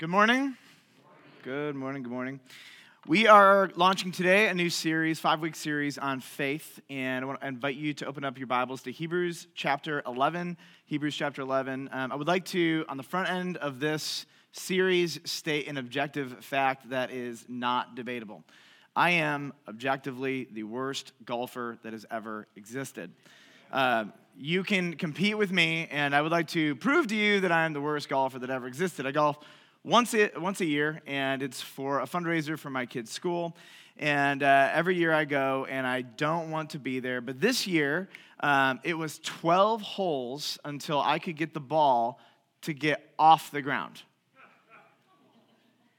Good morning. Good morning. Good morning. We are launching today a new series, five week series on faith, and I want to invite you to open up your Bibles to Hebrews chapter 11. Hebrews chapter 11. Um, I would like to, on the front end of this series, state an objective fact that is not debatable. I am objectively the worst golfer that has ever existed. Uh, you can compete with me, and I would like to prove to you that I am the worst golfer that ever existed. I golf once a, once a year, and it's for a fundraiser for my kids' school. And uh, every year I go, and I don't want to be there. But this year, um, it was 12 holes until I could get the ball to get off the ground.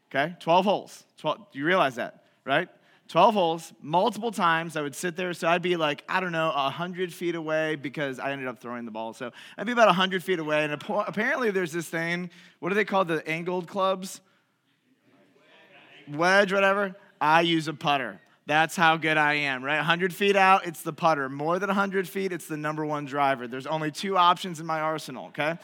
Okay, 12 holes. 12, you realize that, right? 12 holes, multiple times. I would sit there, so I'd be like, I don't know, 100 feet away because I ended up throwing the ball. So I'd be about 100 feet away. And apparently, there's this thing, what do they call the angled clubs? Wedge, whatever. I use a putter. That's how good I am, right? 100 feet out, it's the putter. More than 100 feet, it's the number one driver. There's only two options in my arsenal, okay?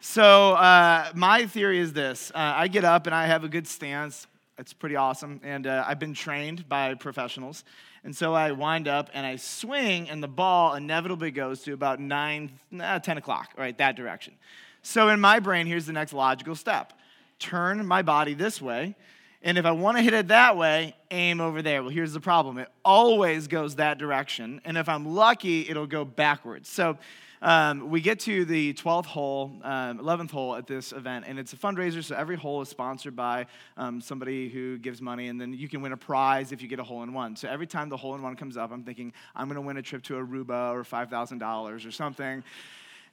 So, uh, my theory is this uh, I get up and I have a good stance. It's pretty awesome. And uh, I've been trained by professionals. And so I wind up and I swing, and the ball inevitably goes to about 9, uh, 10 o'clock, right, that direction. So in my brain, here's the next logical step turn my body this way. And if I want to hit it that way, aim over there. Well, here's the problem it always goes that direction. And if I'm lucky, it'll go backwards. So um, we get to the 12th hole, um, 11th hole at this event, and it's a fundraiser, so every hole is sponsored by um, somebody who gives money, and then you can win a prize if you get a hole in one. So every time the hole in one comes up, I'm thinking, I'm going to win a trip to Aruba or $5,000 or something.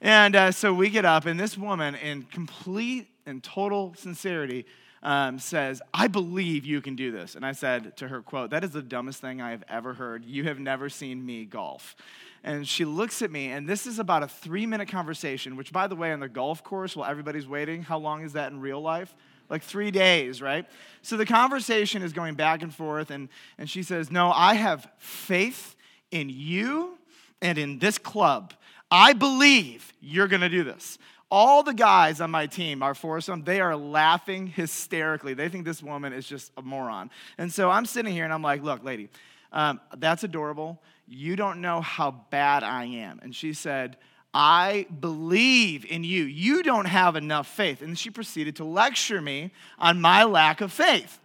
And uh, so we get up, and this woman, in complete and total sincerity, um, says, I believe you can do this. And I said to her, quote, that is the dumbest thing I have ever heard. You have never seen me golf. And she looks at me, and this is about a three minute conversation, which, by the way, on the golf course, while everybody's waiting, how long is that in real life? Like three days, right? So the conversation is going back and forth, and, and she says, No, I have faith in you and in this club. I believe you're gonna do this. All the guys on my team, our foursome, they are laughing hysterically. They think this woman is just a moron. And so I'm sitting here and I'm like, Look, lady, um, that's adorable. You don't know how bad I am. And she said, I believe in you. You don't have enough faith. And she proceeded to lecture me on my lack of faith.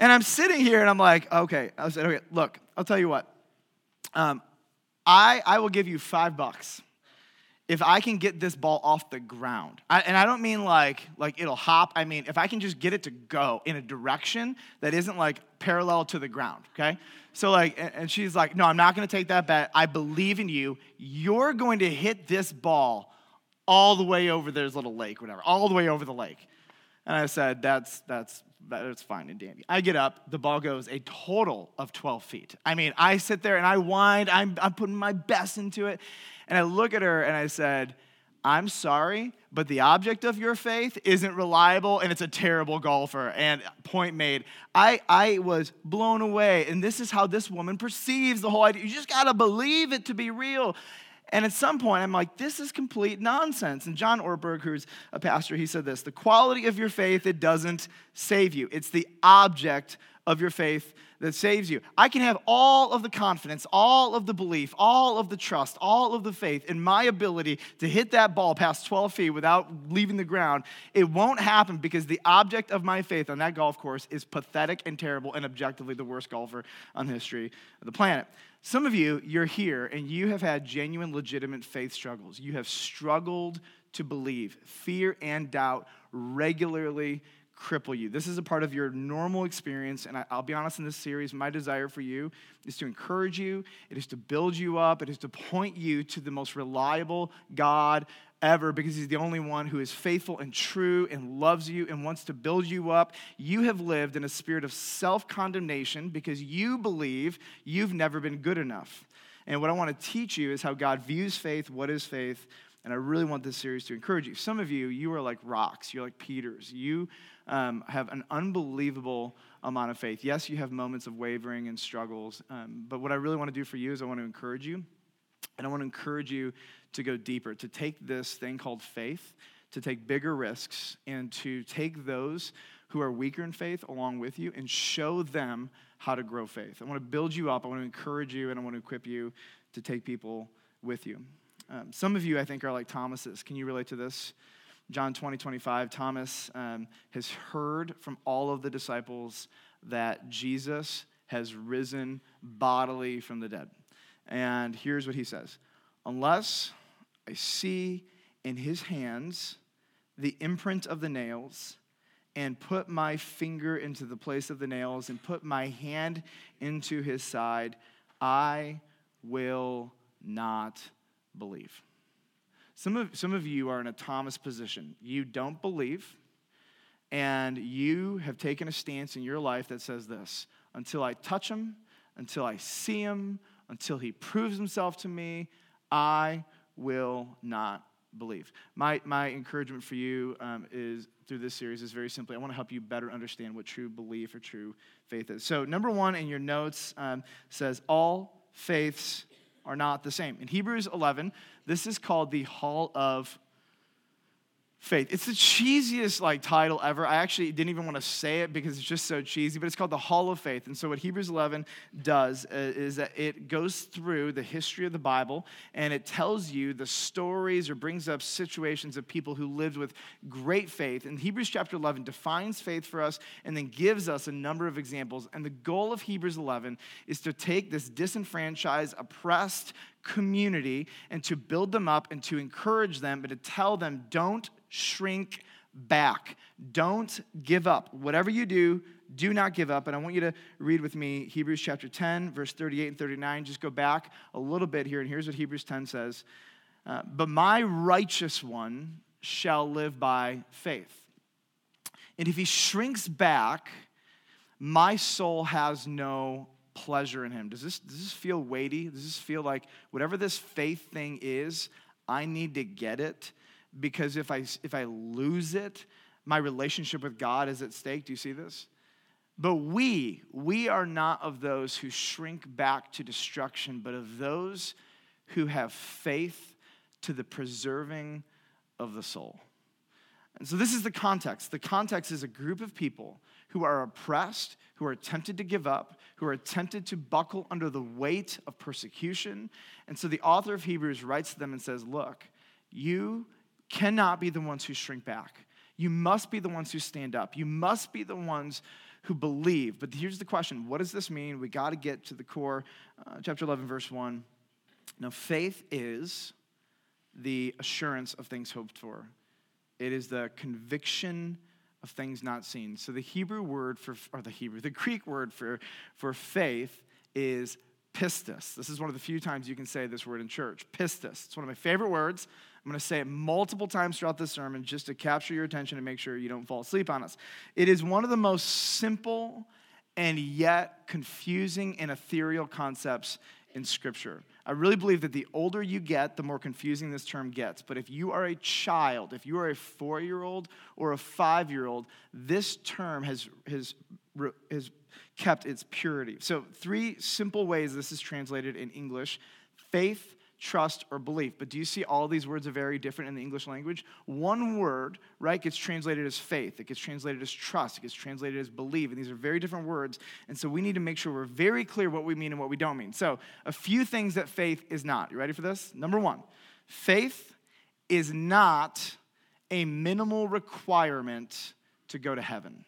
And I'm sitting here and I'm like, okay. I said, okay, look, I'll tell you what. Um, I, I will give you five bucks if I can get this ball off the ground, I, and I don't mean like, like it'll hop, I mean if I can just get it to go in a direction that isn't like parallel to the ground, okay? So, like, and she's like, no, I'm not gonna take that bet. I believe in you. You're going to hit this ball all the way over there's little lake, whatever, all the way over the lake. And I said, that's, that's, that's fine and dandy. I get up, the ball goes a total of 12 feet. I mean, I sit there and I wind, I'm, I'm putting my best into it. And I look at her and I said, I'm sorry, but the object of your faith isn't reliable and it's a terrible golfer. And point made. I, I was blown away. And this is how this woman perceives the whole idea. You just got to believe it to be real. And at some point, I'm like, this is complete nonsense. And John Ortberg, who's a pastor, he said this the quality of your faith, it doesn't save you, it's the object of your faith that saves you. I can have all of the confidence, all of the belief, all of the trust, all of the faith in my ability to hit that ball past 12 feet without leaving the ground. It won't happen because the object of my faith on that golf course is pathetic and terrible and objectively the worst golfer on the history of the planet. Some of you, you're here and you have had genuine, legitimate faith struggles. You have struggled to believe. Fear and doubt regularly cripple you. This is a part of your normal experience. And I, will be honest in this series, my desire for you is to encourage you, it is to build you up, it is to point you to the most reliable God ever because he's the only one who is faithful and true and loves you and wants to build you up. You have lived in a spirit of self condemnation because you believe you've never been good enough. And what I want to teach you is how God views faith, what is faith, and I really want this series to encourage you. Some of you, you are like rocks. You're like Peters. You um, have an unbelievable amount of faith. Yes, you have moments of wavering and struggles. Um, but what I really want to do for you is I want to encourage you. And I want to encourage you to go deeper, to take this thing called faith, to take bigger risks and to take those who are weaker in faith along with you and show them how to grow faith. I want to build you up, I want to encourage you, and I want to equip you to take people with you. Um, some of you, I think, are like Thomas's. Can you relate to this? John 20, 25, Thomas um, has heard from all of the disciples that Jesus has risen bodily from the dead. And here's what he says Unless I see in his hands the imprint of the nails, and put my finger into the place of the nails, and put my hand into his side, I will not believe. Some of, some of you are in a Thomas position. You don't believe, and you have taken a stance in your life that says this until I touch him, until I see him, until he proves himself to me, I will not believe. My, my encouragement for you um, is through this series is very simply I want to help you better understand what true belief or true faith is. So, number one in your notes um, says, All faiths are not the same. In Hebrews 11, this is called the Hall of faith. It's the cheesiest like title ever. I actually didn't even want to say it because it's just so cheesy, but it's called the Hall of Faith. And so what Hebrews 11 does uh, is that it goes through the history of the Bible and it tells you the stories or brings up situations of people who lived with great faith. And Hebrews chapter 11 defines faith for us and then gives us a number of examples. And the goal of Hebrews 11 is to take this disenfranchised, oppressed, community and to build them up and to encourage them, but to tell them, don't shrink back. Don't give up. Whatever you do, do not give up. And I want you to read with me Hebrews chapter 10, verse 38 and 39. Just go back a little bit here, and here's what Hebrews 10 says uh, But my righteous one shall live by faith. And if he shrinks back, my soul has no pleasure in him. Does this, does this feel weighty? Does this feel like whatever this faith thing is, I need to get it? Because if I, if I lose it, my relationship with God is at stake. Do you see this? But we, we are not of those who shrink back to destruction, but of those who have faith to the preserving of the soul. And so this is the context. The context is a group of people who are oppressed, who are tempted to give up, who are tempted to buckle under the weight of persecution. And so the author of Hebrews writes to them and says, Look, you cannot be the ones who shrink back. You must be the ones who stand up. You must be the ones who believe. But here's the question what does this mean? We got to get to the core. Uh, chapter 11, verse 1. Now, faith is the assurance of things hoped for, it is the conviction of things not seen. So, the Hebrew word for, or the Hebrew, the Greek word for, for faith is pistis. This is one of the few times you can say this word in church. Pistis. It's one of my favorite words. I'm going to say it multiple times throughout this sermon just to capture your attention and make sure you don't fall asleep on us. It is one of the most simple and yet confusing and ethereal concepts in Scripture. I really believe that the older you get, the more confusing this term gets. But if you are a child, if you are a four year old or a five year old, this term has, has, has kept its purity. So, three simple ways this is translated in English faith, trust, or belief. But do you see all these words are very different in the English language? One word, right, gets translated as faith, it gets translated as trust, it gets translated as believe, and these are very different words. And so we need to make sure we're very clear what we mean and what we don't mean. So, a few things that faith is not. You ready for this? Number one, faith is not a minimal requirement to go to heaven.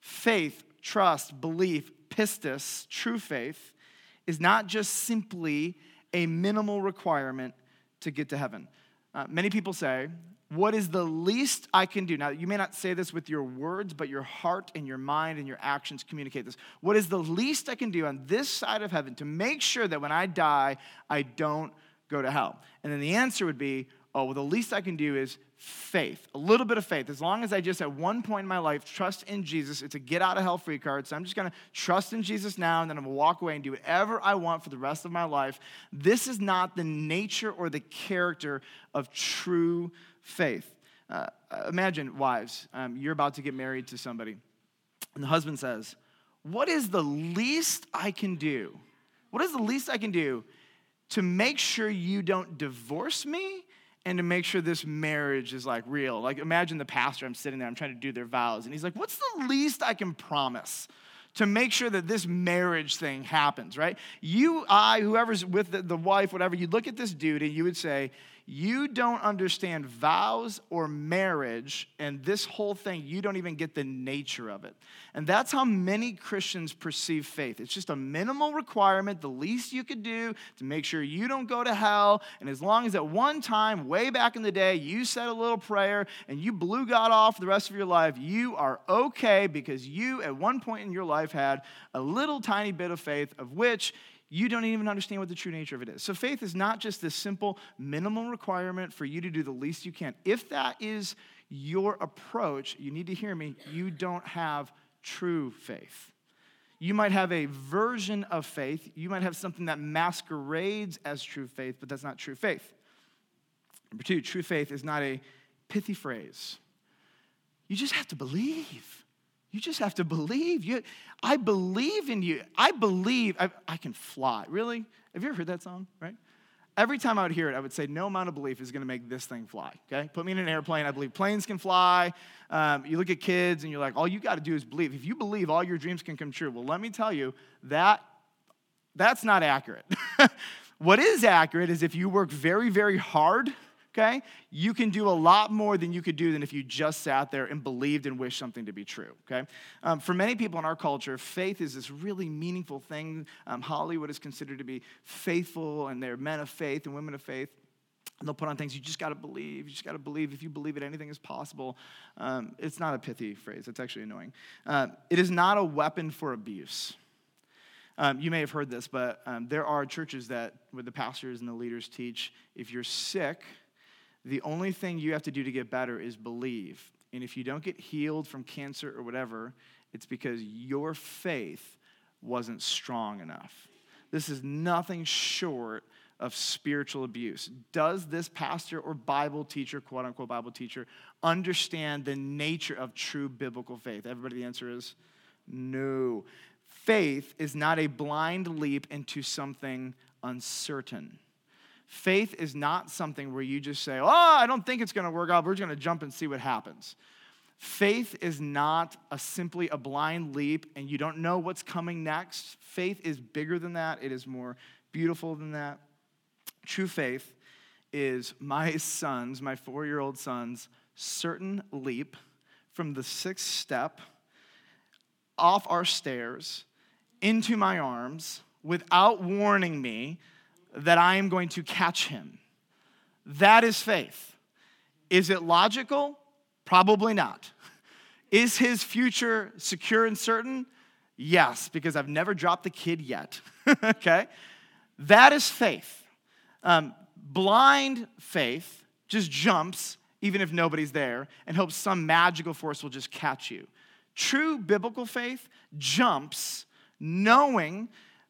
Faith, trust, belief, pistis, true faith, is not just simply a minimal requirement to get to heaven. Uh, many people say, What is the least I can do? Now, you may not say this with your words, but your heart and your mind and your actions communicate this. What is the least I can do on this side of heaven to make sure that when I die, I don't go to hell? And then the answer would be, Oh, well, the least I can do is faith, a little bit of faith. As long as I just at one point in my life trust in Jesus, it's a get out of hell free card. So I'm just going to trust in Jesus now and then I'm going to walk away and do whatever I want for the rest of my life. This is not the nature or the character of true faith. Uh, imagine, wives, um, you're about to get married to somebody, and the husband says, What is the least I can do? What is the least I can do to make sure you don't divorce me and to make sure this marriage is like real. Like imagine the pastor, I'm sitting there, I'm trying to do their vows, and he's like, What's the least I can promise? To make sure that this marriage thing happens, right? You, I, whoever's with the, the wife, whatever, you look at this dude and you would say, you don't understand vows or marriage and this whole thing, you don't even get the nature of it. And that's how many Christians perceive faith. It's just a minimal requirement, the least you could do to make sure you don't go to hell. And as long as at one time, way back in the day, you said a little prayer and you blew God off the rest of your life, you are okay because you, at one point in your life, had a little tiny bit of faith of which you don't even understand what the true nature of it is. So faith is not just this simple minimum requirement for you to do the least you can. If that is your approach, you need to hear me, you don't have true faith. You might have a version of faith. You might have something that masquerades as true faith, but that's not true faith. Number two, true faith is not a pithy phrase. You just have to believe. You just have to believe. You, I believe in you. I believe I, I can fly. Really? Have you ever heard that song? Right? Every time I would hear it, I would say, No amount of belief is going to make this thing fly. Okay? Put me in an airplane. I believe planes can fly. Um, you look at kids and you're like, All you got to do is believe. If you believe, all your dreams can come true. Well, let me tell you, that that's not accurate. what is accurate is if you work very, very hard okay? You can do a lot more than you could do than if you just sat there and believed and wished something to be true, okay? Um, for many people in our culture, faith is this really meaningful thing. Um, Hollywood is considered to be faithful, and they're men of faith and women of faith. And they'll put on things, you just got to believe. You just got to believe. If you believe it, anything is possible. Um, it's not a pithy phrase, it's actually annoying. Uh, it is not a weapon for abuse. Um, you may have heard this, but um, there are churches that, where the pastors and the leaders teach if you're sick, the only thing you have to do to get better is believe. And if you don't get healed from cancer or whatever, it's because your faith wasn't strong enough. This is nothing short of spiritual abuse. Does this pastor or Bible teacher, quote unquote Bible teacher, understand the nature of true biblical faith? Everybody, the answer is no. Faith is not a blind leap into something uncertain. Faith is not something where you just say, Oh, I don't think it's going to work out. We're just going to jump and see what happens. Faith is not a simply a blind leap and you don't know what's coming next. Faith is bigger than that, it is more beautiful than that. True faith is my son's, my four year old son's, certain leap from the sixth step off our stairs into my arms without warning me that I am going to catch him. That is faith. Is it logical? Probably not. Is his future secure and certain? Yes, because I've never dropped the kid yet. okay? That is faith. Um, blind faith just jumps, even if nobody's there, and hopes some magical force will just catch you. True biblical faith jumps knowing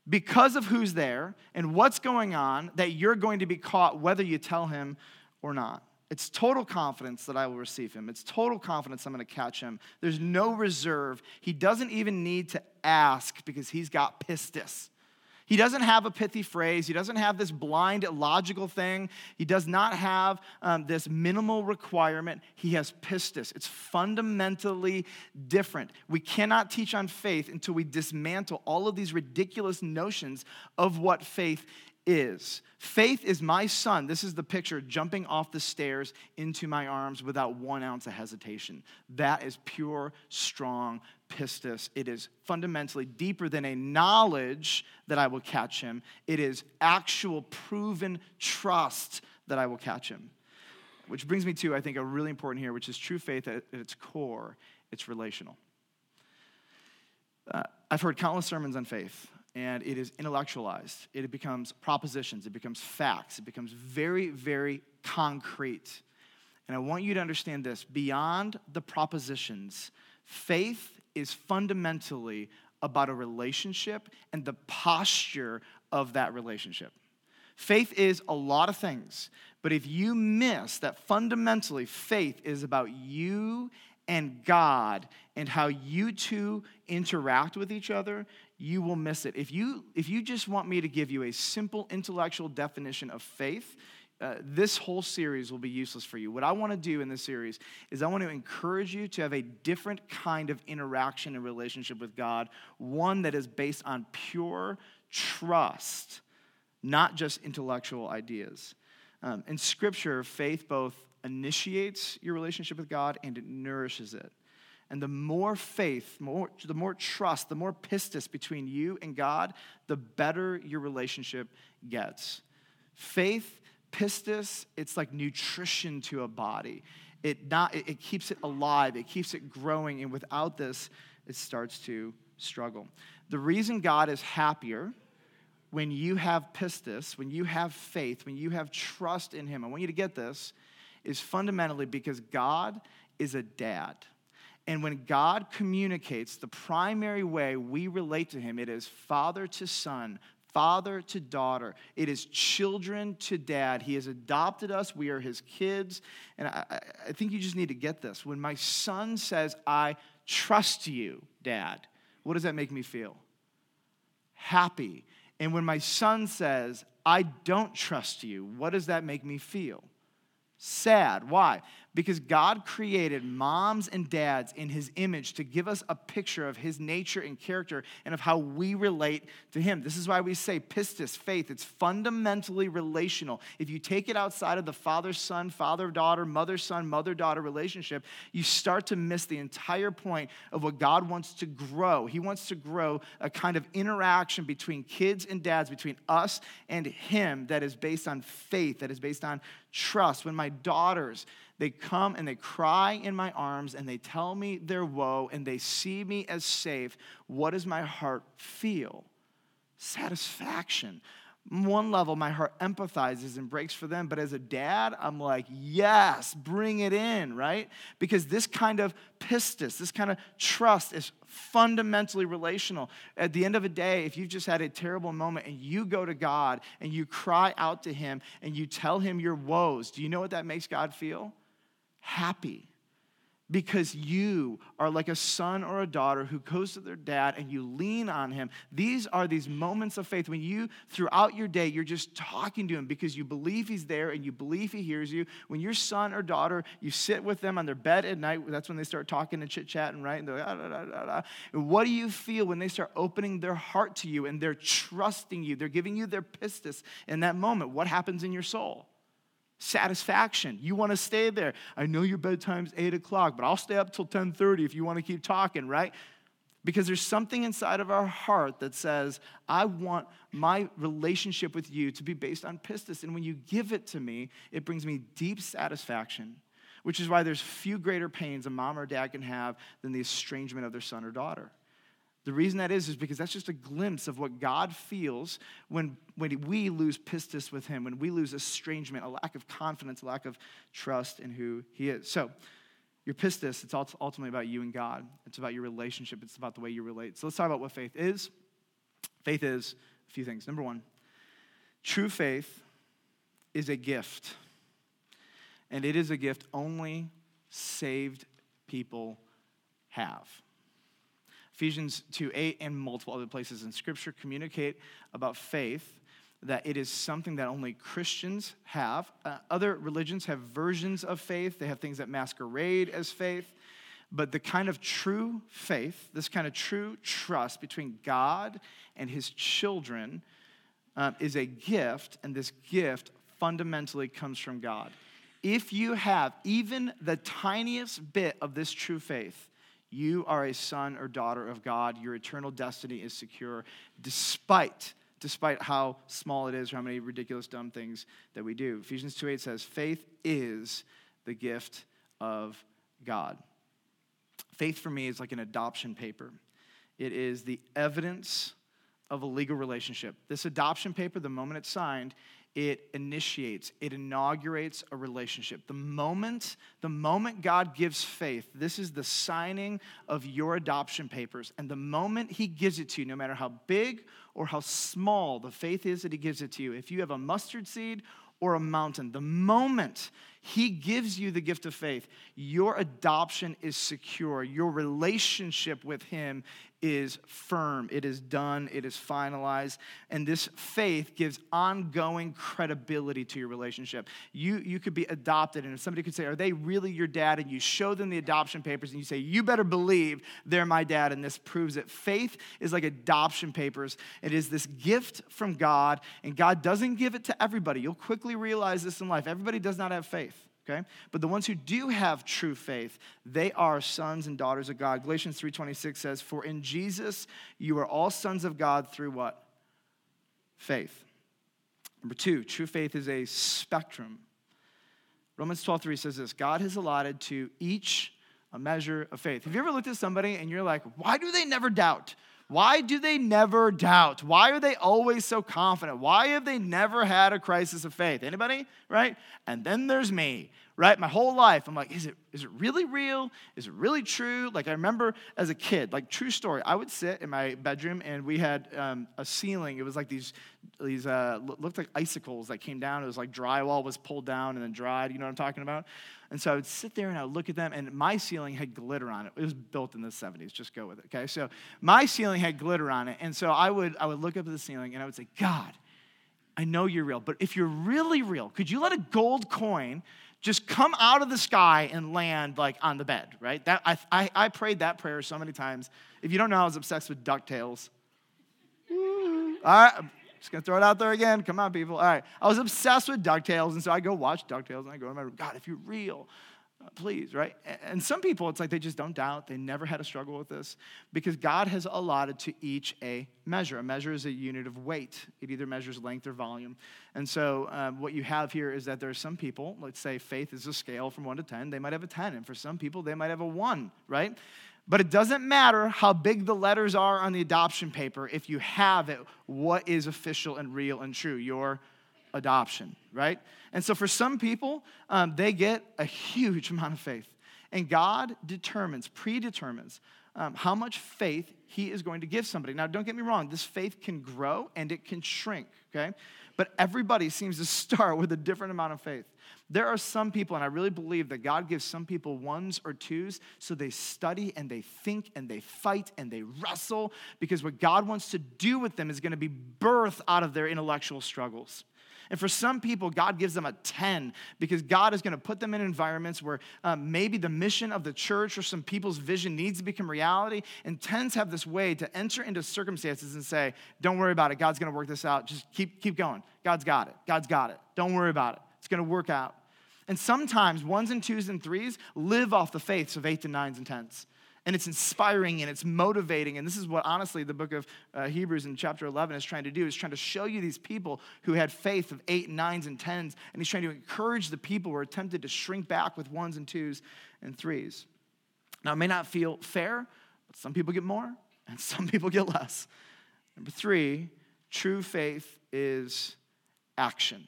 because of who's there and what's going on that you're going to be caught whether you tell him or not. It's total confidence that I will receive him. It's total confidence I'm going to catch him. There's no reserve. He doesn't even need to ask because he's got pistis. He doesn't have a pithy phrase. He doesn't have this blind, illogical thing. He does not have um, this minimal requirement. He has pistis. It's fundamentally different. We cannot teach on faith until we dismantle all of these ridiculous notions of what faith is. Faith is my son. This is the picture jumping off the stairs into my arms without one ounce of hesitation. That is pure, strong pistis. It is fundamentally deeper than a knowledge that I will catch him. It is actual proven trust that I will catch him. Which brings me to, I think, a really important here, which is true faith at, its core, it's relational. Uh, I've heard countless sermons on faith, and it is intellectualized. It becomes propositions, it becomes facts, it becomes very, very concrete. And I want you to understand this beyond the propositions, faith is fundamentally about a relationship and the posture of that relationship. Faith is a lot of things, but if you miss that fundamentally, faith is about you and God and how you two interact with each other, you will miss it. If you, if you just want me to give you a simple intellectual definition of faith, uh, this whole series will be useless for you. What I want to do in this series is I want to encourage you to have a different kind of interaction and relationship with God, one that is based on pure trust, not just intellectual ideas. Um, in Scripture, faith both initiates your relationship with God and it nourishes it. And the more faith, more, the more trust, the more pistis between you and God, the better your relationship gets. Faith, pistis, it's like nutrition to a body. It, not, it, it keeps it alive, it keeps it growing, and without this, it starts to struggle. The reason God is happier when you have pistis, when you have faith, when you have trust in Him, I want you to get this, is fundamentally because God is a dad. And when God communicates, the primary way we relate to Him, it is father to son, father to daughter. It is children to dad. He has adopted us. We are his kids. And I, I, think you just need to get this. When my son says, I trust you, dad, what does that make me feel? Happy. And when my son says, I don't trust you, what does that make me feel? Sad. Why? Because God created moms and dads in his image to give us a picture of his nature and character and of how we relate to him. This is why we say pistis, faith. It's fundamentally relational. If you take it outside of the father son, father daughter, mother son, mother daughter relationship, you start to miss the entire point of what God wants to grow. He wants to grow a kind of interaction between kids and dads, between us and him, that is based on faith, that is based on trust. When my daughters, they come and they cry in my arms and they tell me their woe and they see me as safe. What does my heart feel? Satisfaction. One level, my heart empathizes and breaks for them, but as a dad, I'm like, yes, bring it in, right? Because this kind of pistis, this kind of trust is fundamentally relational. At the end of a day, if you've just had a terrible moment and you go to God and you cry out to Him and you tell Him your woes, do you know what that makes God feel? Happy because you are like a son or a daughter who goes to their dad and you lean on him. These are these moments of faith when you, throughout your day, you're just talking to him because you believe he's there and you believe he hears you. When your son or daughter, you sit with them on their bed at night, that's when they start talking and chit chatting, right? And they're like, ah, da, da, da, And what do you feel when they start opening their heart to you and they're trusting you? They're giving you their pistis in that moment. What happens in your soul? Satisfaction. You want to stay there. I know your bedtime's 8 o'clock, but I'll stay up till 10:30 if you want to keep talking, right? Because there's something inside of our heart that says, I want my relationship with you to be based on pistis. And when you give it to me, it brings me deep satisfaction, which is why there's few greater pains a mom or dad can have than the estrangement of their son or daughter. The reason that is, is because that's just a glimpse of what God feels when, when we lose pistis with Him, when we lose estrangement, a lack of confidence, a lack of trust in who He is. So, your pistis, it's ultimately about you and God. It's about your relationship, it's about the way you relate. So, let's talk about what faith is. Faith is a few things. Number one, true faith is a gift, and it is a gift only saved people have. Ephesians 2 8 and multiple other places in Scripture communicate about faith that it is something that only Christians have. Uh, other religions have versions of faith, they have things that masquerade as faith. But the kind of true faith, this kind of true trust between God and his children, uh, is a gift, and this gift fundamentally comes from God. If you have even the tiniest bit of this true faith, you are a son or daughter of God. Your eternal destiny is secure, despite despite how small it is or how many ridiculous dumb things that we do. Ephesians 2:8 says, "Faith is the gift of God." Faith for me is like an adoption paper. It is the evidence of a legal relationship. This adoption paper, the moment it's signed, it initiates it inaugurates a relationship. The moment the moment god gives faith this is the signing of your adoption papers. And the moment he gives it to you no matter how big or how small the faith is that he gives it to you if you have a mustard seed or a mountain the moment He gives you the gift of faith. Your adoption is secure. Your relationship with Him is firm, it is done, it is finalized. And this faith gives ongoing credibility to your relationship. You, you could be adopted, and if somebody could say, Are they really your dad? And you show them the adoption papers, and you say, You better believe they're my dad, and this proves it. Faith is like adoption papers. It is this gift from God, and God doesn't give it to everybody. You'll quickly realize this in life. Everybody does not have faith okay? But the ones who do have true faith they are sons and daughters of god. Galatians 3.26 says for in jesus you are all sons of god through what? Faith. Number two true faith is a spectrum. Romans 12.3 says this god has allotted to each a measure of faith. Have you ever looked at somebody and you're like why do they never doubt why do they never doubt? Why are they always so confident? Why have they never had a crisis of faith? Anybody? Right? And then there's me, right? My whole life, I'm like, is it, is it really real? Is it really true? Like, I remember as a kid, like, true story, I would sit in my bedroom and we had um, a ceiling. It was like these, these uh, looked like icicles that came down. It was like drywall was pulled down and then dried. You know what I'm talking about? And so I would sit there and I would look at them, and my ceiling had glitter on it. It was built in the 70s, just go with it, okay? So my ceiling had glitter on it. And so I would, I would look up at the ceiling and I would say, God, I know you're real, but if you're really real, could you let a gold coin just come out of the sky and land like on the bed, right? That, I, I, I prayed that prayer so many times. If you don't know, I was obsessed with DuckTales. All right, just gonna throw it out there again. Come on, people. All right. I was obsessed with DuckTales, and so I go watch DuckTales, and I go, God, if you're real, uh, please, right? And some people, it's like they just don't doubt. They never had a struggle with this because God has allotted to each a measure. A measure is a unit of weight, it either measures length or volume. And so, um, what you have here is that there are some people, let's say faith is a scale from one to 10, they might have a 10. And for some people, they might have a one, right? But it doesn't matter how big the letters are on the adoption paper if you have it, what is official and real and true? Your adoption, right? And so for some people, um, they get a huge amount of faith. And God determines, predetermines, um, how much faith He is going to give somebody. Now, don't get me wrong, this faith can grow and it can shrink, okay? But everybody seems to start with a different amount of faith. There are some people, and I really believe that God gives some people ones or twos so they study and they think and they fight and they wrestle because what God wants to do with them is going to be birth out of their intellectual struggles. And for some people, God gives them a 10 because God is going to put them in environments where um, maybe the mission of the church or some people's vision needs to become reality. And 10s have this way to enter into circumstances and say, Don't worry about it. God's going to work this out. Just keep, keep going. God's got it. God's got it. Don't worry about it. It's going to work out. And sometimes ones and twos and threes live off the faiths of eights and nines and tens. And it's inspiring and it's motivating. And this is what, honestly, the book of uh, Hebrews in chapter 11 is trying to do, is trying to show you these people who had faith of eight, nines, and tens. And he's trying to encourage the people who are tempted to shrink back with ones and twos and threes. Now, it may not feel fair, but some people get more and some people get less. Number three, true faith is action.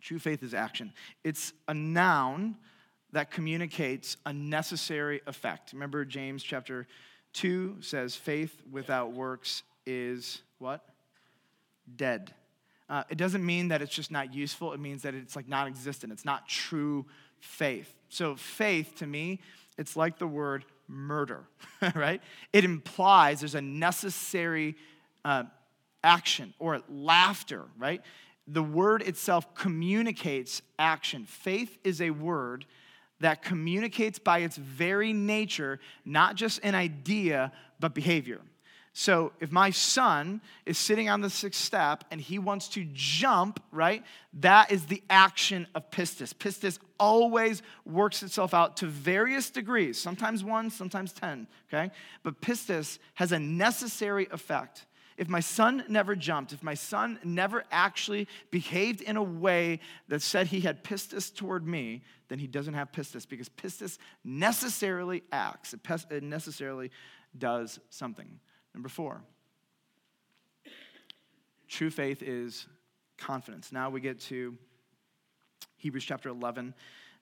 True faith is action. It's a noun that communicates a necessary effect. Remember, James chapter 2 says, faith without works is what? Dead. Uh, it doesn't mean that it's just not useful, it means that it's like non existent. It's not true faith. So, faith to me, it's like the word murder, right? It implies there's a necessary uh, action or laughter, right? The word itself communicates action. Faith is a word that communicates by its very nature not just an idea, but behavior. So if my son is sitting on the sixth step and he wants to jump, right, that is the action of pistis. Pistis always works itself out to various degrees, sometimes one, sometimes 10, okay? But pistis has a necessary effect if my son never jumped, if my son never actually behaved in a way that said he had pistis toward me, then he doesn't have pistis because pistis necessarily acts, it necessarily does something. Number four, true faith is confidence. Now we get to Hebrews chapter 11.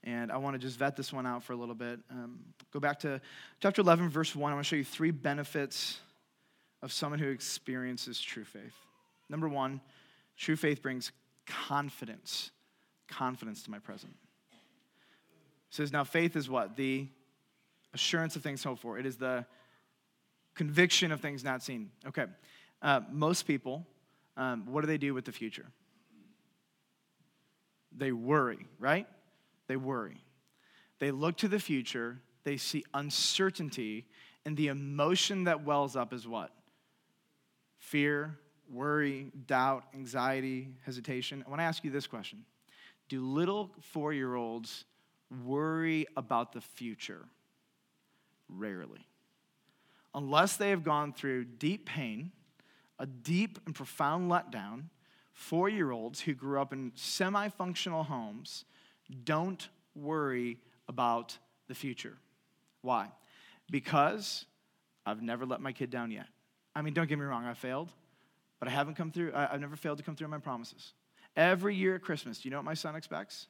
And I want to just vet this one out for a little bit. Um, go back to chapter 11, verse 1. I want to show you three benefits of someone who experiences true faith. Number one, true faith brings confidence, confidence to my present. says, Now faith is what? The assurance of things hoped for. It is the conviction of things not seen. Okay. Uh, most people, um, what do they do with the future? They worry, right? They worry. They look to the future, they see uncertainty, and the emotion that wells up is what? Fear, worry, doubt, anxiety, hesitation. I want to ask you this question Do little four year olds worry about the future? Rarely. Unless they have gone through deep pain, a deep and profound letdown, four year olds who grew up in semi functional homes don't worry about the future. Why? Because I've never let my kid down yet. I mean, don't get me wrong, I failed, but I haven't come through, I've never failed to come through on my promises. Every year at Christmas, do you know what my son expects?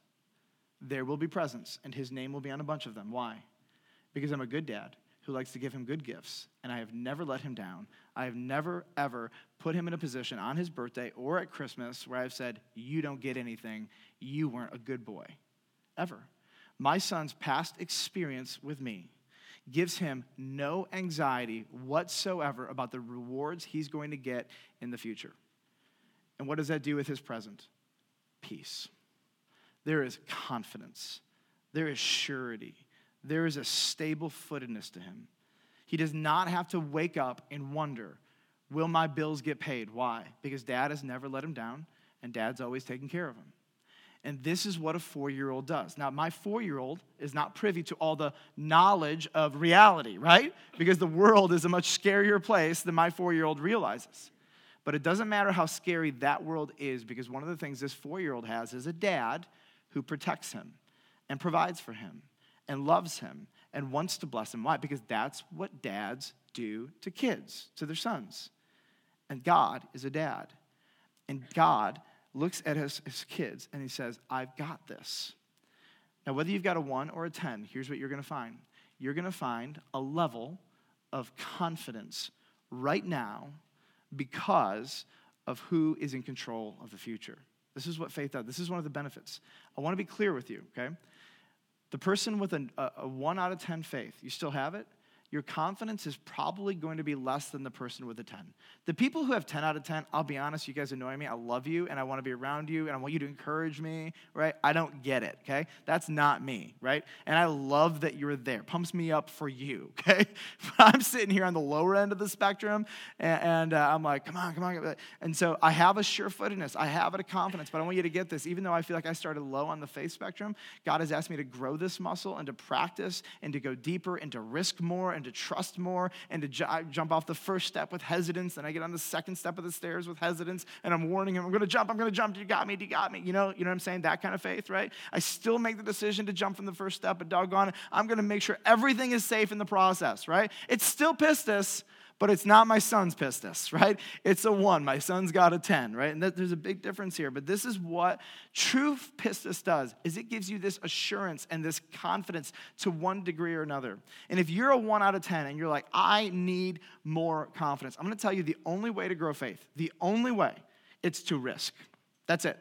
There will be presents, and his name will be on a bunch of them. Why? Because I'm a good dad who likes to give him good gifts, and I have never let him down. I have never, ever put him in a position on his birthday or at Christmas where I've said, You don't get anything. You weren't a good boy. Ever. My son's past experience with me gives him no anxiety whatsoever about the rewards he's going to get in the future. And what does that do with his present? Peace. There is confidence, there is surety, there is a stable footedness to him. He does not have to wake up and wonder, will my bills get paid? Why? Because dad has never let him down, and dad's always taking care of him. And this is what a four year old does. Now, my four year old is not privy to all the knowledge of reality, right? Because the world is a much scarier place than my four year old realizes. But it doesn't matter how scary that world is, because one of the things this four year old has is a dad who protects him and provides for him and loves him and wants to bless him. Why? Because that's what dads do to kids, to their sons. And God is a dad. And God looks at his, his kids and he says, I've got this. Now, whether you've got a one or a 10, here's what you're going to find you're going to find a level of confidence right now because of who is in control of the future. This is what faith does. This is one of the benefits. I want to be clear with you, okay? The person with a, a, one out of 10 faith, you still have it? Your confidence is probably going to be less than the person with a 10. The people who have 10 out of 10, I'll be honest, you guys annoy me. I love you and I want to be around you and I want you to encourage me, right? I don't get it, okay? That's not me, right? And I love that you're there. Pumps me up for you, okay? But I'm sitting here on the lower end of the spectrum and, and uh, I'm like, come on, come on. And so I have a sure footedness, I have a confidence, but I want you to get this. Even though I feel like I started low on the faith spectrum, God has asked me to grow this muscle and to practice and to go deeper and to risk more and to trust more and to ju- jump off the first step with hesitance. And I get on the second step of the stairs with hesitance and I'm warning him, I'm going to jump, I'm going to jump. You got me, you got me. You know, you know what I'm saying? That kind of faith, right? I still make the decision to jump from the first step, but doggone it, I'm going to make sure everything is safe in the process, right? It's still pistis, but it's not my son's pistis, right? It's a one. My son's got a 10, right? And that, there's a big difference here. But this is what true pistis does, is it gives you this assurance and this confidence to one degree or another. And if you're a one out of 10 and you're like, I need more confidence, I'm to tell you the only way to grow faith, the only way, it's to risk. That's it.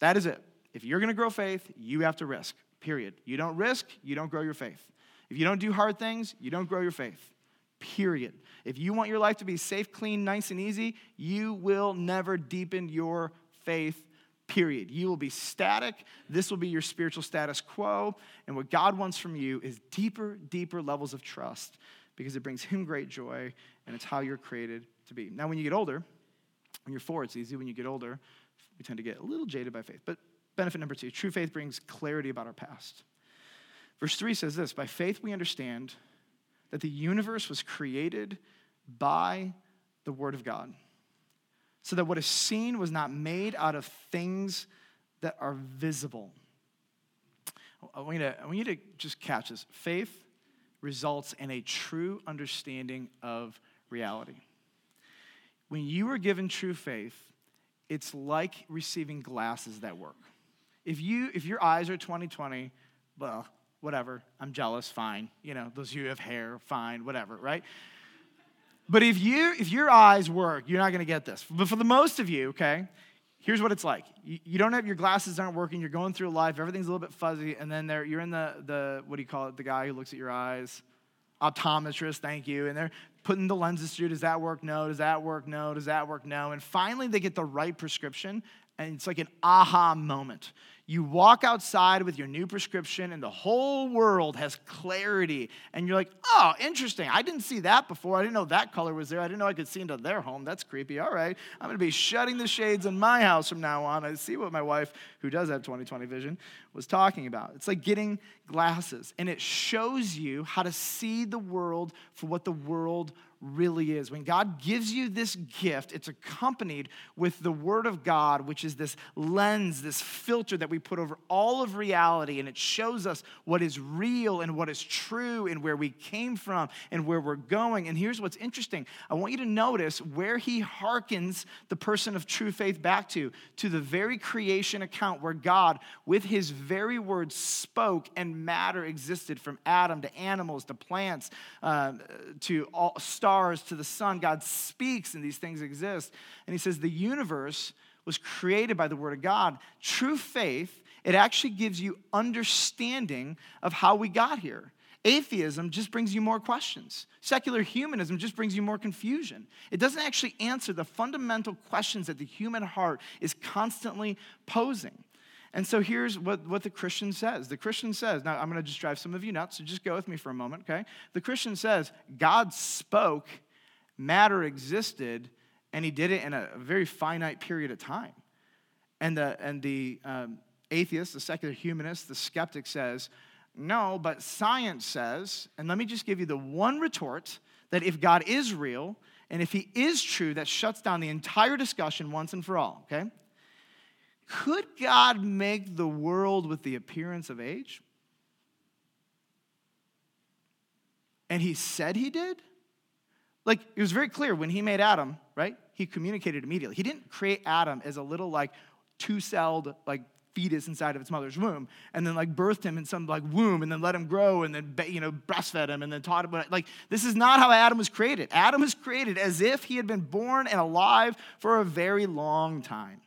That is it. If you're to grow faith, you have to risk, period. You don't risk, you don't grow your faith. If you don't do hard things, you don't grow your faith period. If you want your life to be safe, clean, nice, and easy, you will never deepen your faith, period. You will be static. This will be your spiritual status quo. And what God wants from you is deeper, deeper levels of trust because it brings Him great joy and it's how you're created to be. Now, when you get older, when you're four, it's easy. When you get older, we tend to get a little jaded by faith. But benefit number two true faith brings clarity about our past. Verse 3 says this By faith we understand that the universe was created by the Word of God. So that what is seen was not made out of things that are visible. I want to, I want you to just catch this. Faith results in a true understanding of reality. When you are given true faith, it's like receiving glasses that work. If, you, if your eyes are 2020, well, whatever, I'm jealous, fine. You know, those of you who have hair, fine, whatever, right? But if you if your eyes work, you're not going to get this. But for the most of you, okay, here's what it's like. You, you, don't have your glasses aren't working you're going through life everything's a little bit fuzzy and then there you're in the, the what do you call it the guy who looks at your eyes. Optometrist thank you and they're putting the lenses through does that work? No. Does that work? No. Does that work? No. And finally they get the right prescription and it's like an aha moment you walk outside with your new prescription, and the whole world has clarity. And you're like, oh, interesting. I didn't see that before. I didn't know that color was there. I didn't know I could see into their home. That's creepy. All right. I'm going to be shutting the shades in my house from now on. I see what my wife, who does have 20/20 vision, was talking about. It's like getting glasses, and it shows you how to see the world for what the world really is. When God gives you this gift, it's accompanied with the Word of God, which is this lens, this filter that we put over all of reality, and it shows us what is real and what is true and where we came from and where we're going. And here's what's interesting I want you to notice where He hearkens the person of true faith back to, to the very creation account where God, with His very words, spoke and matter existed from Adam to animals to plants uh, to all stars to the sun. God speaks and these things exist. And he says the universe was created by the word of God. True faith, it actually gives you understanding of how we got here. Atheism just brings you more questions. Secular humanism just brings you more confusion. It doesn't actually answer the fundamental questions that the human heart is constantly posing. And so here's what, what the Christian says. The Christian says, now I'm going to just drive some of you nuts, so just go with me for a moment, okay? The Christian says, God spoke, matter existed, and he did it in a very finite period of time. And the, and the um, atheist, the secular humanist, the skeptic says, no, but science says, and let me just give you the one retort that if God is real, and if he is true, that shuts down the entire discussion once and for all, okay? Could God make the world with the appearance of age? And he said he did? Like, it was very clear when he made Adam, right? He communicated immediately. He didn't create Adam as a little, like, two celled, like, fetus inside of its mother's womb and then like birthed him in some like womb and then let him grow and then you know breastfed him and then taught him like this is not how adam was created adam was created as if he had been born and alive for a very long time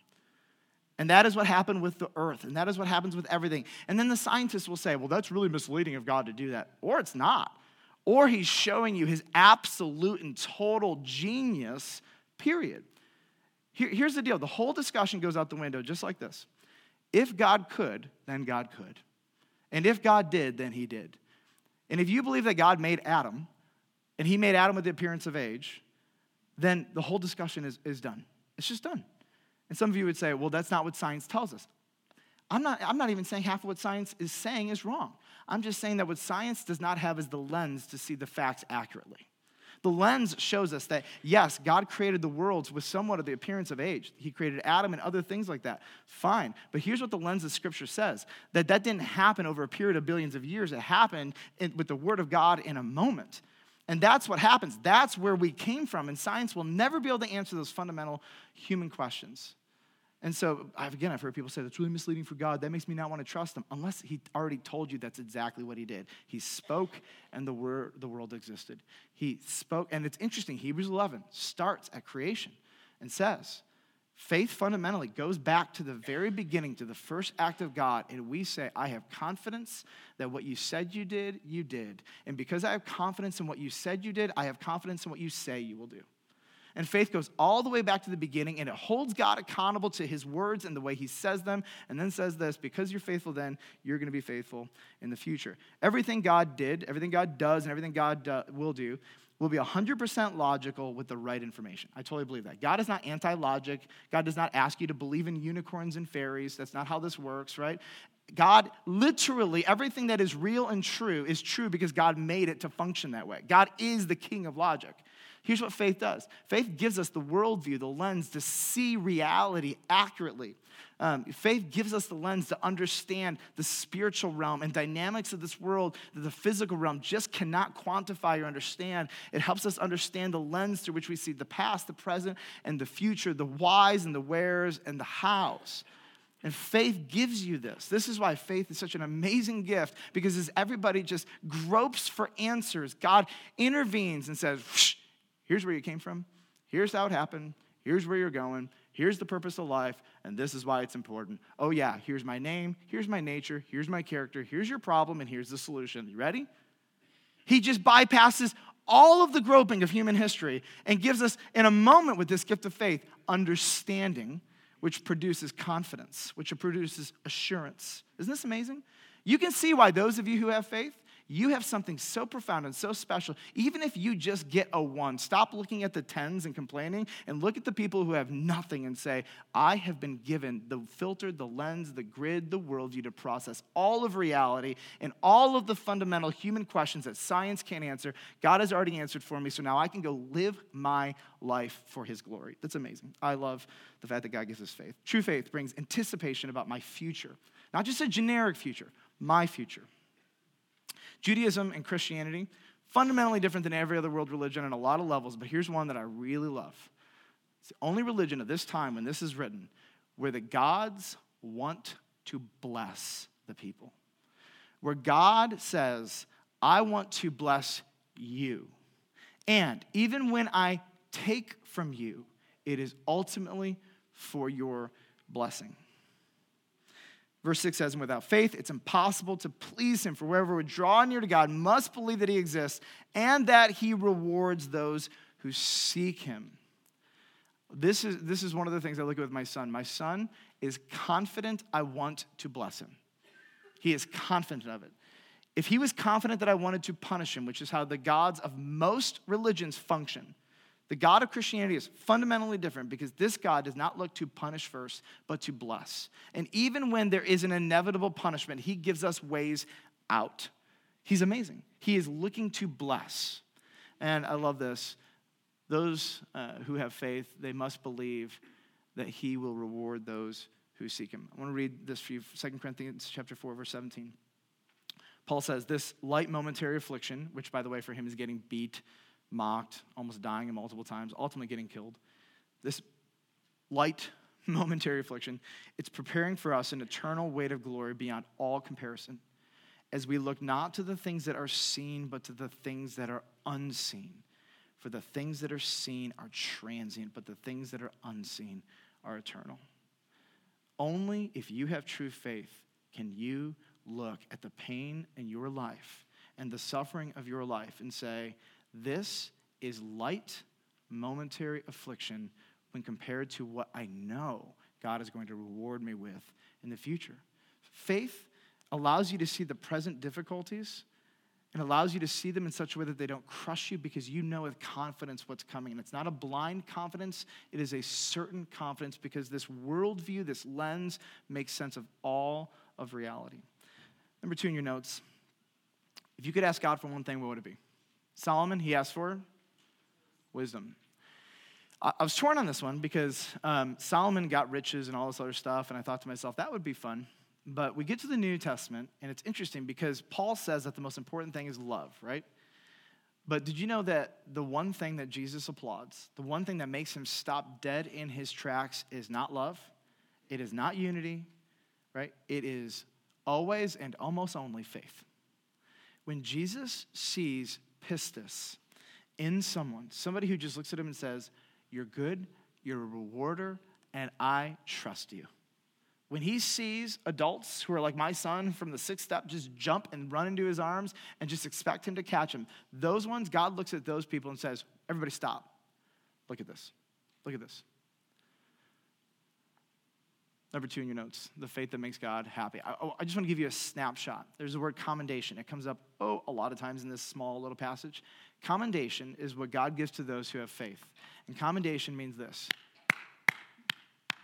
and that is what happened with the earth, and that is what happens with everything. And then the scientists will say, well, that's really misleading of God to do that. Or it's not. Or he's showing you his absolute and total genius, period. Here, here's the deal the whole discussion goes out the window just like this. If God could, then God could. And if God did, then he did. And if you believe that God made Adam, and he made Adam with the appearance of age, then the whole discussion is, is done. It's just done. And some of you would say, well, that's not what science tells us. I'm not, I'm not even saying half of what science is saying is wrong. I'm just saying that what science does not have is the lens to see the facts accurately. The lens shows us that, yes, God created the worlds with somewhat of the appearance of age. He created Adam and other things like that. Fine. But here's what the lens of Scripture says that that didn't happen over a period of billions of years. It happened with the Word of God in a moment. And that's what happens. That's where we came from. And science will never be able to answer those fundamental human questions. And so, I've, again, I've heard people say that's really misleading for God. That makes me not want to trust him, unless he already told you that's exactly what he did. He spoke, and the, word, the world existed. He spoke, and it's interesting. Hebrews 11 starts at creation and says, faith fundamentally goes back to the very beginning, to the first act of God. And we say, I have confidence that what you said you did, you did. And because I have confidence in what you said you did, I have confidence in what you say you will do. And faith goes all the way back to the beginning and it holds God accountable to his words and the way he says them, and then says this because you're faithful then, you're going to be faithful in the future. Everything God did, everything God does, and everything God do, will do will be 100% logical with the right information. I totally believe that. God is not anti logic. God does not ask you to believe in unicorns and fairies. That's not how this works, right? God, literally, everything that is real and true is true because God made it to function that way. God is the king of logic. Here's what faith does faith gives us the worldview, the lens to see reality accurately. Um, faith gives us the lens to understand the spiritual realm and dynamics of this world that the physical realm just cannot quantify or understand. It helps us understand the lens through which we see the past, the present, and the future, the whys and the wheres and the hows. And faith gives you this. This is why faith is such an amazing gift because as everybody just gropes for answers, God intervenes and says, Here's where you came from. Here's how it happened. Here's where you're going. Here's the purpose of life, and this is why it's important. Oh, yeah, here's my name, here's my nature, here's my character, here's your problem, and here's the solution. You ready? He just bypasses all of the groping of human history and gives us, in a moment with this gift of faith, understanding, which produces confidence, which produces assurance. Isn't this amazing? You can see why those of you who have faith, you have something so profound and so special. Even if you just get a one, stop looking at the tens and complaining and look at the people who have nothing and say, I have been given the filter, the lens, the grid, the worldview to process all of reality and all of the fundamental human questions that science can't answer. God has already answered for me, so now I can go live my life for his glory. That's amazing. I love the fact that God gives us faith. True faith brings anticipation about my future, not just a generic future, my future. Judaism and Christianity, fundamentally different than every other world religion on a lot of levels, but here's one that I really love. It's the only religion at this time when this is written where the gods want to bless the people. Where God says, I want to bless you. And even when I take from you, it is ultimately for your blessing. Verse 6 says, And without faith, it's impossible to please him. For whoever would draw near to God must believe that he exists and that he rewards those who seek him. This is, this is one of the things I look at with my son. My son is confident I want to bless him, he is confident of it. If he was confident that I wanted to punish him, which is how the gods of most religions function, the God of Christianity is fundamentally different because this God does not look to punish first, but to bless. And even when there is an inevitable punishment, he gives us ways out. He's amazing. He is looking to bless. And I love this. Those uh, who have faith, they must believe that he will reward those who seek him. I want to read this for you 2 Corinthians chapter 4 verse 17. Paul says this light momentary affliction, which by the way for him is getting beat mocked, almost dying multiple times, ultimately getting killed. This light, momentary affliction, it's preparing for us an eternal weight of glory beyond all comparison as we look not to the things that are seen, but to the things that are unseen. For the things that are seen are transient, but the things that are unseen are eternal. Only if you have true faith can you look at the pain in your life and the suffering of your life and say, this is light, momentary affliction when compared to what I know God is going to reward me with in the future. Faith allows you to see the present difficulties and allows you to see them in such a way that they don't crush you because you know with confidence what's coming. And it's not a blind confidence, it is a certain confidence because this worldview, this lens, makes sense of all of reality. Number two in your notes if you could ask God for one thing, what would it be? Solomon, he asked for wisdom. I, was torn on this one because um, Solomon got riches and all this other stuff, and I thought to myself, that would be fun. But we get to the New Testament, and it's interesting because Paul says that the most important thing is love, right? But did you know that the one thing that Jesus applauds, the one thing that makes him stop dead in his tracks, is not love? It is not unity, right? It is always and almost only faith. When Jesus sees pistis in someone, somebody who just looks at him and says, You're good, you're a rewarder, and I trust you. When he sees adults who are like my son from the sixth step just jump and run into his arms and just expect him to catch him, those ones, God looks at those people and says, Everybody stop. Look at this. Look at this. Number two in your notes, the faith that makes God happy. I, oh, I, just want to give you a snapshot. There's the word commendation. It comes up, oh, a lot of times in this small little passage. Commendation is what God gives to those who have faith. And commendation means this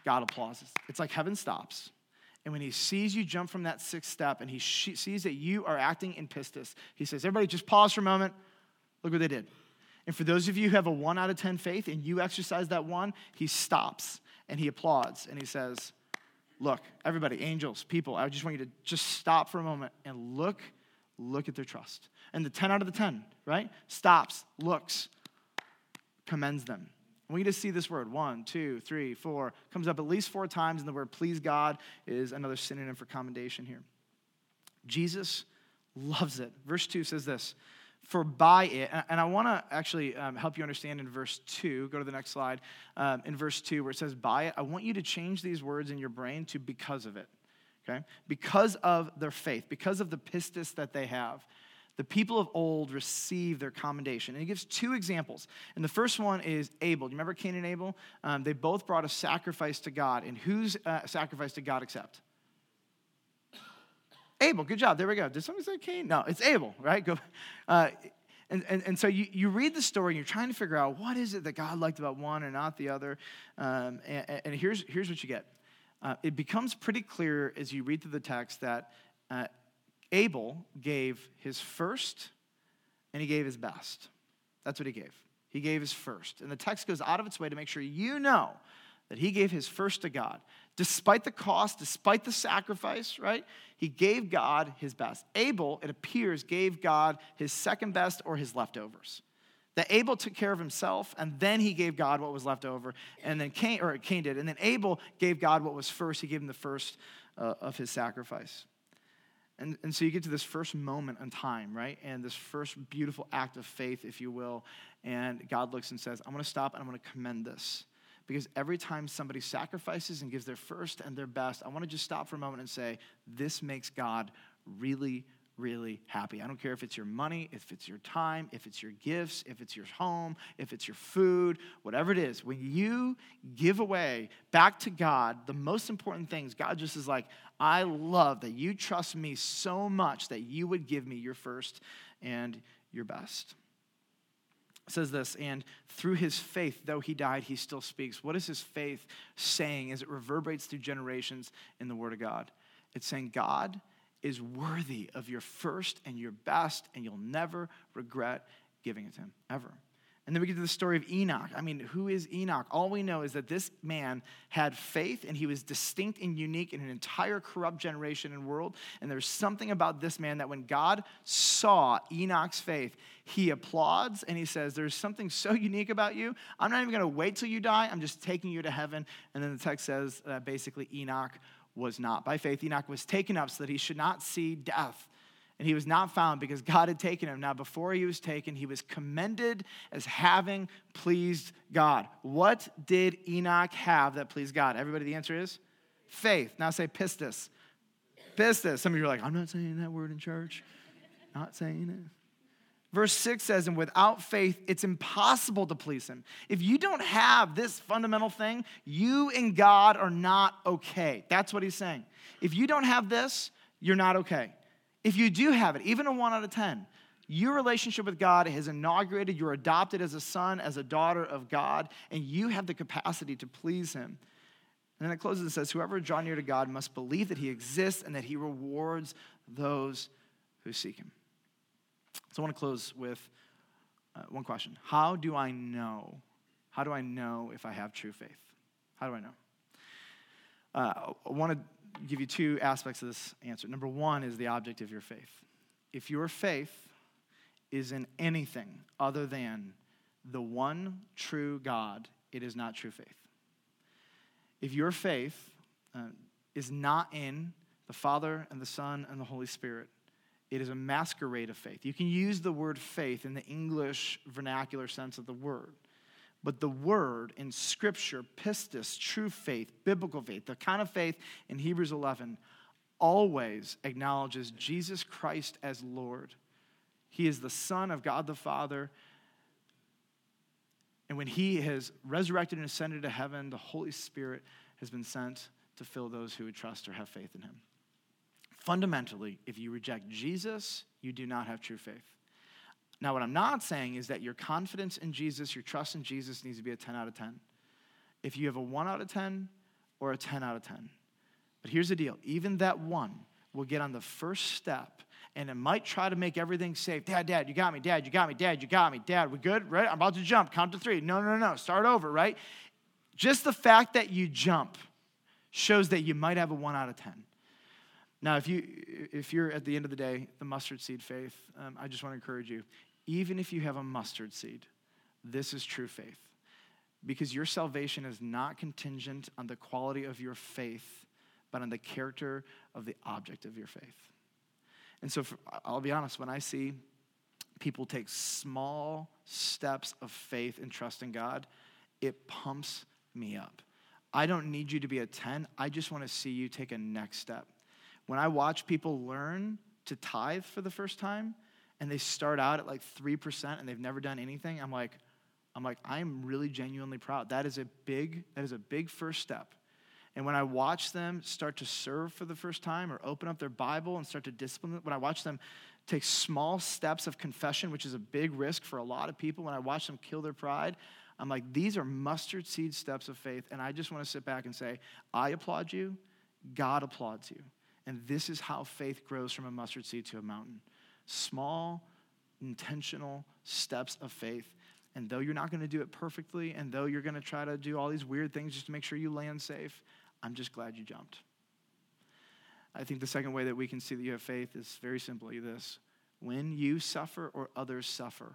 God applauds. It's like heaven stops. And when he sees you jump from that sixth step and he sees that you are acting in pistis, he says, Everybody, just pause for a moment. Look what they did. And for those of you who have a one out of 10 faith and you exercise that one, he stops and he applauds and he says, Look, everybody, angels, people, I just want you to just stop for a moment and look, look at their trust. And the 10 out of the 10, right? Stops, looks, commends them. We need to see this word one, two, three, four, comes up at least four times, and the word please God is another synonym for commendation here. Jesus loves it. Verse 2 says this For by it, and I want to actually um, help you understand in verse 2, go to the next slide, um, in verse 2 where it says by it, I want you to change these words in your brain to because of it, okay? Because of their faith, because of the pistis that they have the people of old receive their commendation. And he gives two examples. And the first one is Abel. You remember Cain and Abel? Um, they both brought a sacrifice to God. And whose uh, sacrifice did God accept? Abel. Good job. There we go. Did somebody say Cain? No, it's Abel, right? Go. Uh, and, and, and so you, you read the story and you're trying to figure out what is it that God liked about one and not the other. Um, and, and, here's, here's what you get. Uh, it becomes pretty clear as you read through the text that uh, Abel gave his first and he gave his best. That's what he gave. He gave his first. And the text goes out of its way to make sure you know that he gave his first to God. Despite the cost, despite the sacrifice, right? He gave God his best. Abel, it appears, gave God his second best or his leftovers. That Abel took care of himself, and then he gave God what was left over. And then Cain, or Cain did. And then Abel gave God what was first. He gave him the first uh, of his sacrifice. And, and so you get to this first moment in time, right? And this first beautiful act of faith, if you will. And God looks and says, I'm going to stop and I'm going to commend this. Because every time somebody sacrifices and gives their first and their best, I want to just stop for a moment and say, this makes God really, really happy. I don't care if it's your money, if it's your time, if it's your gifts, if it's your home, if it's your food, whatever it is. When you give away back to God the most important things, God just is like, I love that you trust me so much that you would give me your first and your best. Says this, and through his faith, though he died, he still speaks. What is his faith saying as it reverberates through generations in the Word of God? It's saying, God, is worthy of your first and your best, and you'll never regret giving it to him, ever. And then we get to the story of Enoch. I mean, who is Enoch? All we know is that this man had faith and he was distinct and unique in an entire corrupt generation and world. And there's something about this man that when God saw Enoch's faith, he applauds and he says, There's something so unique about you. I'm not even going to wait till you die. I'm just taking you to heaven. And then the text says that basically Enoch was not. By faith, Enoch was taken up so that he should not see death. And he was not found because God had taken him. Now, before he was taken, he was commended as having pleased God. What did Enoch have that pleased God? Everybody, the answer is faith. Now say pistis. Pistis. Some of you are like, I'm not saying that word in church. Not saying it. Verse 6 says, And without faith, it's impossible to please him. If you don't have this fundamental thing, you and God are not okay. That's what he's saying. If you don't have this, you're not okay. If you do have it, even a one out of 10, your relationship with God has inaugurated, you're adopted as a son, as a daughter of God, and you have the capacity to please him. And then it closes and says, Whoever draw near to God must believe that he exists and that he rewards those who seek him. So I want to close with uh, one question How do I know? How do I know if I have true faith? How do I know? Uh, I want to give you two aspects of this answer. Number one is the object of your faith. If your faith is in anything other than the one true God, it is not true faith. If your faith uh, is not in the Father and the Son and the Holy Spirit, it is a masquerade of faith. You can use the word faith in the English vernacular sense of the word. But the word in Scripture, pistis, true faith, biblical faith, the kind of faith in Hebrews 11, always acknowledges Jesus Christ as Lord. He is the Son of God the Father. And when He has resurrected and ascended to heaven, the Holy Spirit has been sent to fill those who would trust or have faith in Him. Fundamentally, if you reject Jesus, you do not have true faith. Now, what I'm not saying is that your confidence in Jesus, your trust in Jesus needs to be a 10 out of 10. If you have a 1 out of 10 or a 10 out of 10. But here's the deal even that one will get on the first step and it might try to make everything safe. Dad, dad, you got me. Dad, you got me. Dad, you got me. Dad, we good? Right? I'm about to jump. Count to three. No, no, no. Start over, right? Just the fact that you jump shows that you might have a 1 out of 10. Now, if, you, if you're at the end of the day, the mustard seed faith, um, I just want to encourage you. Even if you have a mustard seed, this is true faith. Because your salvation is not contingent on the quality of your faith, but on the character of the object of your faith. And so, for, I'll be honest, when I see people take small steps of faith and trust in God, it pumps me up. I don't need you to be a 10. I just want to see you take a next step. When I watch people learn to tithe for the first time and they start out at like 3% and they've never done anything, I'm like, I'm like, I'm really genuinely proud. That is a big, that is a big first step. And when I watch them start to serve for the first time or open up their Bible and start to discipline, when I watch them take small steps of confession, which is a big risk for a lot of people, when I watch them kill their pride, I'm like, these are mustard seed steps of faith. And I just want to sit back and say, I applaud you, God applauds you. And this is how faith grows from a mustard seed to a mountain. Small, intentional steps of faith. And though you're not going to do it perfectly, and though you're going to try to do all these weird things just to make sure you land safe, I'm just glad you jumped. I think the second way that we can see that you have faith is very simply this when you suffer or others suffer,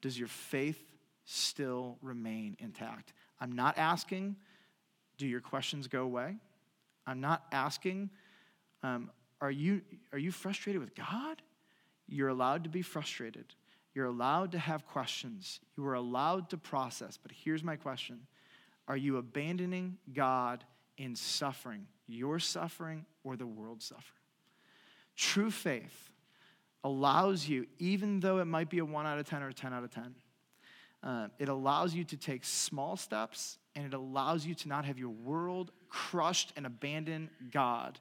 does your faith still remain intact? I'm not asking, do your questions go away? I'm not asking, um, are, you, are you frustrated with God? You're allowed to be frustrated. You're allowed to have questions. You are allowed to process. But here's my question Are you abandoning God in suffering, your suffering or the world's suffering? True faith allows you, even though it might be a 1 out of 10 or a 10 out of 10, uh, it allows you to take small steps and it allows you to not have your world crushed and abandon God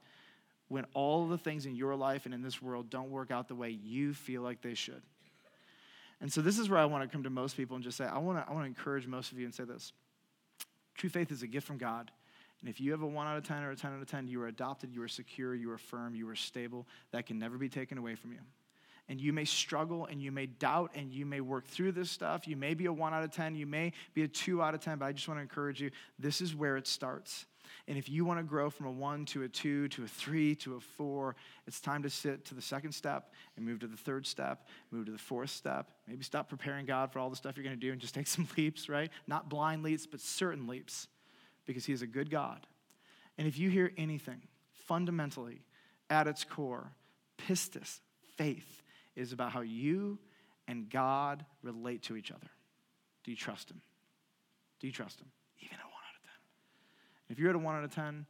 when all the things in your life and in this world don't work out the way you feel like they should. And so this is where I want to come to most people and just say, I want to, I want to encourage most of you and say this. True faith is a gift from God. And if you have a 1 out of 10 or a 10 out of 10, you are adopted, you are secure, you are firm, you are stable. That can never be taken away from you. And you may struggle and you may doubt and you may work through this stuff. You may be a 1 out of 10, you may be a 2 out of 10, but I just want to encourage you this is where it starts. And if you want to grow from a one to a two to a three to a four, it's time to sit to the second step and move to the third step, move to the fourth step. Maybe stop preparing God for all the stuff you're going to do and just take some leaps, right? Not blind leaps, but certain leaps, because He is a good God. And if you hear anything, fundamentally, at its core, pistis, faith, is about how you and God relate to each other. Do you trust Him? Do you trust Him? A if you're at a 1 out of 10,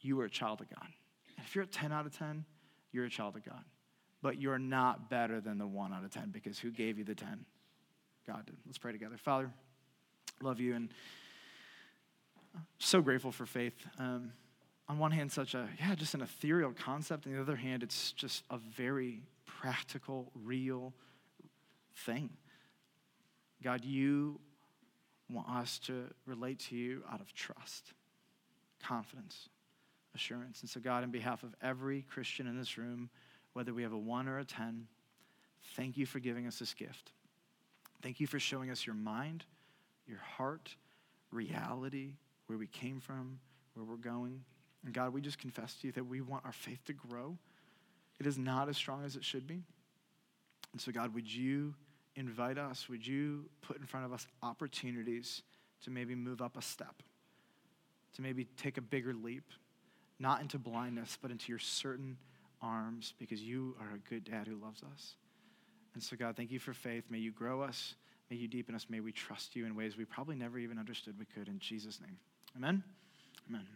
you are a child of God. If you're at 10 out of 10, you're a child of God. But you're not better than the 1 out of 10 because who gave you the 10? God did. Let's pray together. Father, love you and so grateful for faith. Um, on one hand, such a, yeah, just an ethereal concept. On the other hand, it's just a very practical, real thing. God, you want us to relate to you out of trust confidence, assurance. And so, God, in behalf of every Christian in this room, whether we have a one or a 10, thank you for giving us this gift. Thank you for showing us your mind, your heart, reality, where we came from, where we're going. And God, we just confess to you that we want our faith to grow. It is not as strong as it should be. And so, God, would you invite us? Would you put in front of us opportunities to maybe move up a step? To maybe take a bigger leap, not into blindness, but into your certain arms because you are a good dad who loves us. And so, God, thank you for faith. May you grow us. May you deepen us. May we trust you in ways we probably never even understood we could. In Jesus' name. Amen. Amen.